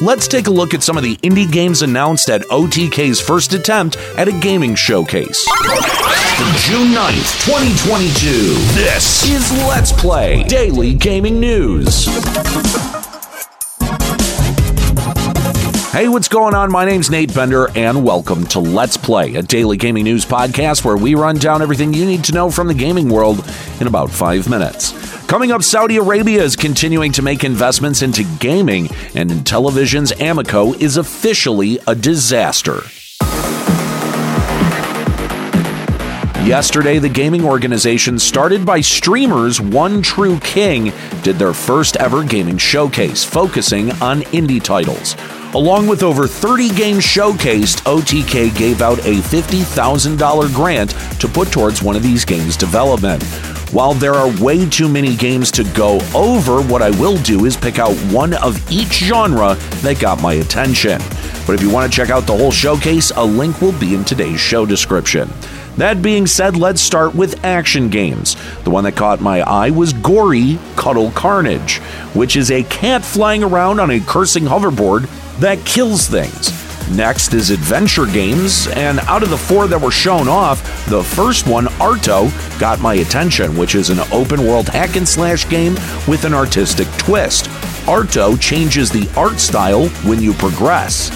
Let's take a look at some of the indie games announced at OTK's first attempt at a gaming showcase. June 9th, 2022. This is Let's Play Daily Gaming News. Hey, what's going on? My name's Nate Bender, and welcome to Let's Play, a daily gaming news podcast where we run down everything you need to know from the gaming world in about five minutes. Coming up, Saudi Arabia is continuing to make investments into gaming, and Intellivision's Amico is officially a disaster. Yesterday, the gaming organization started by streamers One True King did their first ever gaming showcase, focusing on indie titles. Along with over 30 games showcased, OTK gave out a $50,000 grant to put towards one of these games' development. While there are way too many games to go over, what I will do is pick out one of each genre that got my attention. But if you want to check out the whole showcase, a link will be in today's show description. That being said, let's start with action games. The one that caught my eye was Gori Cuddly Carnage, which is a cat flying around on a cursing hoverboard that kills things. Next is adventure games, and out of the four that were shown off, the first one, Arto, got my attention, which is an open world hack and slash game with an artistic twist. Arto changes the art style when you progress.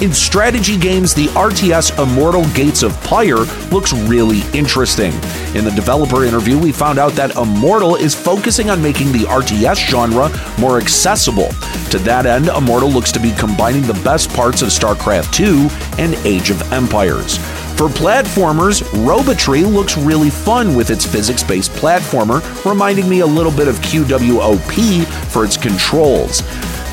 In strategy games, the RTS Immortal Gates of Pyre looks really interesting. In the developer interview, we found out that Immortal is focusing on making the RTS genre more accessible. To that end, Immortal looks to be combining the best parts of StarCraft 2 and Age of Empires. For platformers, Robotree looks really fun with its physics based platformer, reminding me a little bit of QWOP for its controls.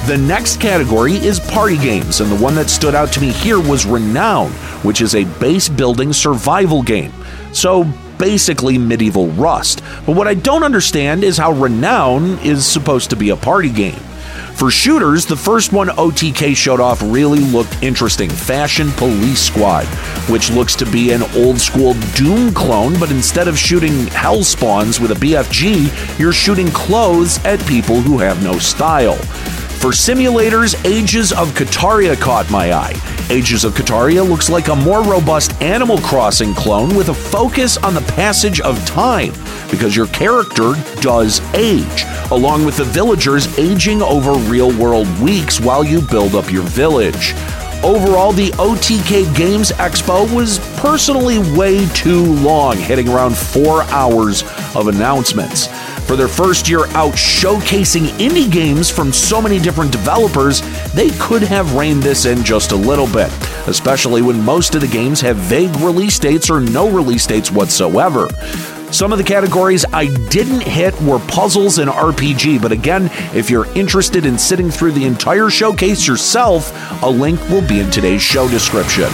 The next category is party games, and the one that stood out to me here was Renown, which is a base building survival game. So basically medieval Rust. But what I don't understand is how Renown is supposed to be a party game. For shooters, the first one OTK showed off really looked interesting Fashion Police Squad, which looks to be an old school Doom clone, but instead of shooting hell spawns with a BFG, you're shooting clothes at people who have no style. For simulators, Ages of Kataria caught my eye. Ages of Kataria looks like a more robust Animal Crossing clone with a focus on the passage of time, because your character does age, along with the villagers aging over real world weeks while you build up your village. Overall, the OTK Games Expo was personally way too long, hitting around four hours of announcements. For their first year out showcasing indie games from so many different developers, they could have reined this in just a little bit, especially when most of the games have vague release dates or no release dates whatsoever. Some of the categories I didn't hit were puzzles and RPG, but again, if you're interested in sitting through the entire showcase yourself, a link will be in today's show description.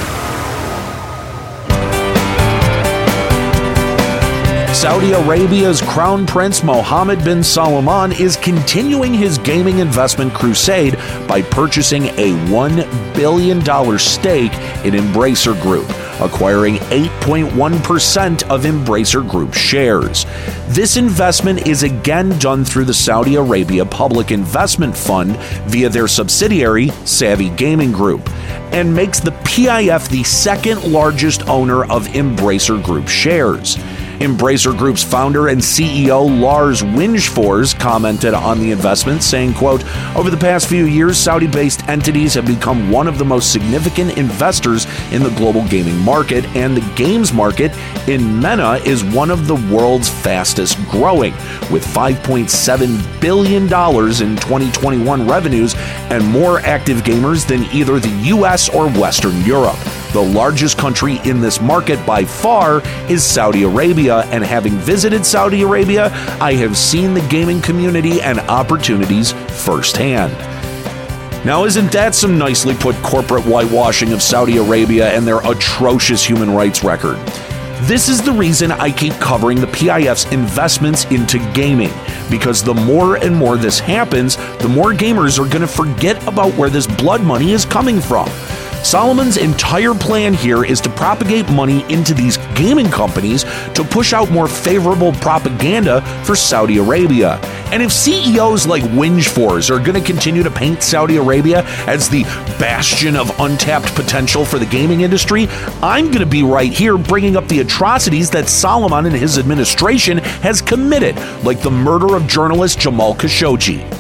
Saudi Arabia's Crown Prince Mohammed bin Salman is continuing his gaming investment crusade by purchasing a $1 billion stake in Embracer Group, acquiring 8.1% of Embracer Group shares. This investment is again done through the Saudi Arabia Public Investment Fund via their subsidiary, Savvy Gaming Group, and makes the PIF the second largest owner of Embracer Group shares. Embracer Group's founder and CEO Lars Wingefors commented on the investment, saying, quote, Over the past few years, Saudi-based entities have become one of the most significant investors in the global gaming market, and the games market in MENA is one of the world's fastest growing, with $5.7 billion in 2021 revenues and more active gamers than either the US or Western Europe. The largest country in this market by far is Saudi Arabia, and having visited Saudi Arabia, I have seen the gaming community and opportunities firsthand. Now, isn't that some nicely put corporate whitewashing of Saudi Arabia and their atrocious human rights record? This is the reason I keep covering the PIF's investments into gaming, because the more and more this happens, the more gamers are going to forget about where this blood money is coming from. Salman's entire plan here is to propagate money into these gaming companies to push out more favorable propaganda for Saudi Arabia. And if CEOs like Wingefors are going to continue to paint Saudi Arabia as the bastion of untapped potential for the gaming industry, I'm going to be right here bringing up the atrocities that Salman and his administration has committed, like the murder of journalist Jamal Khashoggi.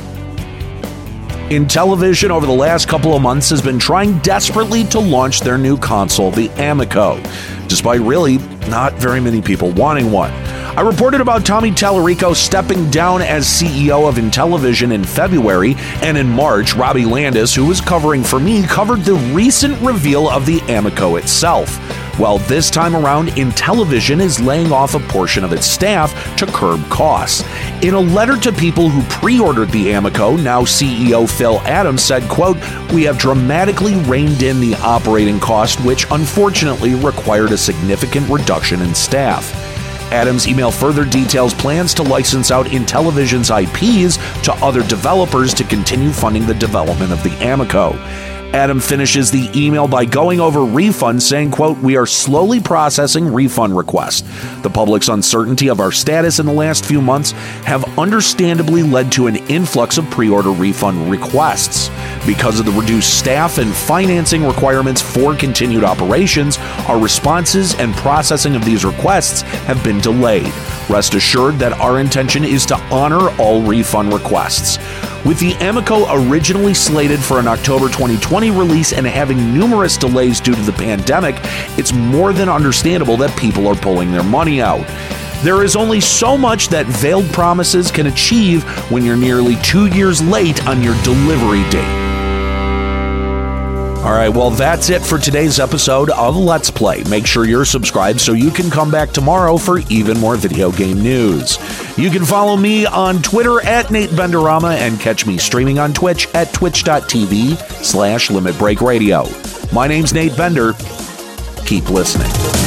Intellivision over the last couple of months has been trying desperately to launch their new console, the Amico, despite really not very many people wanting one. I reported about Tommy Tallarico stepping down as CEO of Intellivision in February, and in March, Robbie Landis, who was covering for me, covered the recent reveal of the Amico itself. Well, this time around, Intellivision is laying off a portion of its staff to curb costs. In a letter to people who pre-ordered the Amico, now CEO Phil Adams said, quote, "We have dramatically reined in the operating cost, which unfortunately required a significant reduction in staff." Adams' email further details plans to license out Intellivision's IPs to other developers to continue funding the development of the Amico. Adam finishes the email by going over refunds, saying, quote, We are slowly processing refund requests. The public's uncertainty of our status in the last few months have understandably led to an influx of pre-order refund requests. Because of the reduced staff and financing requirements for continued operations, our responses and processing of these requests have been delayed. Rest assured that our intention is to honor all refund requests. With the Amico originally slated for an October 2020 release and having numerous delays due to the pandemic, it's more than understandable that people are pulling their money out. There is only so much that veiled promises can achieve when you're nearly two years late on your delivery date. All right, well, that's it for today's episode of Let's Play. Make sure you're subscribed so you can come back tomorrow for even more video game news. You can follow me on Twitter at Nate Benderama and catch me streaming on Twitch at twitch.tv slash Limit Break Radio. My name's Nate Bender. Keep listening.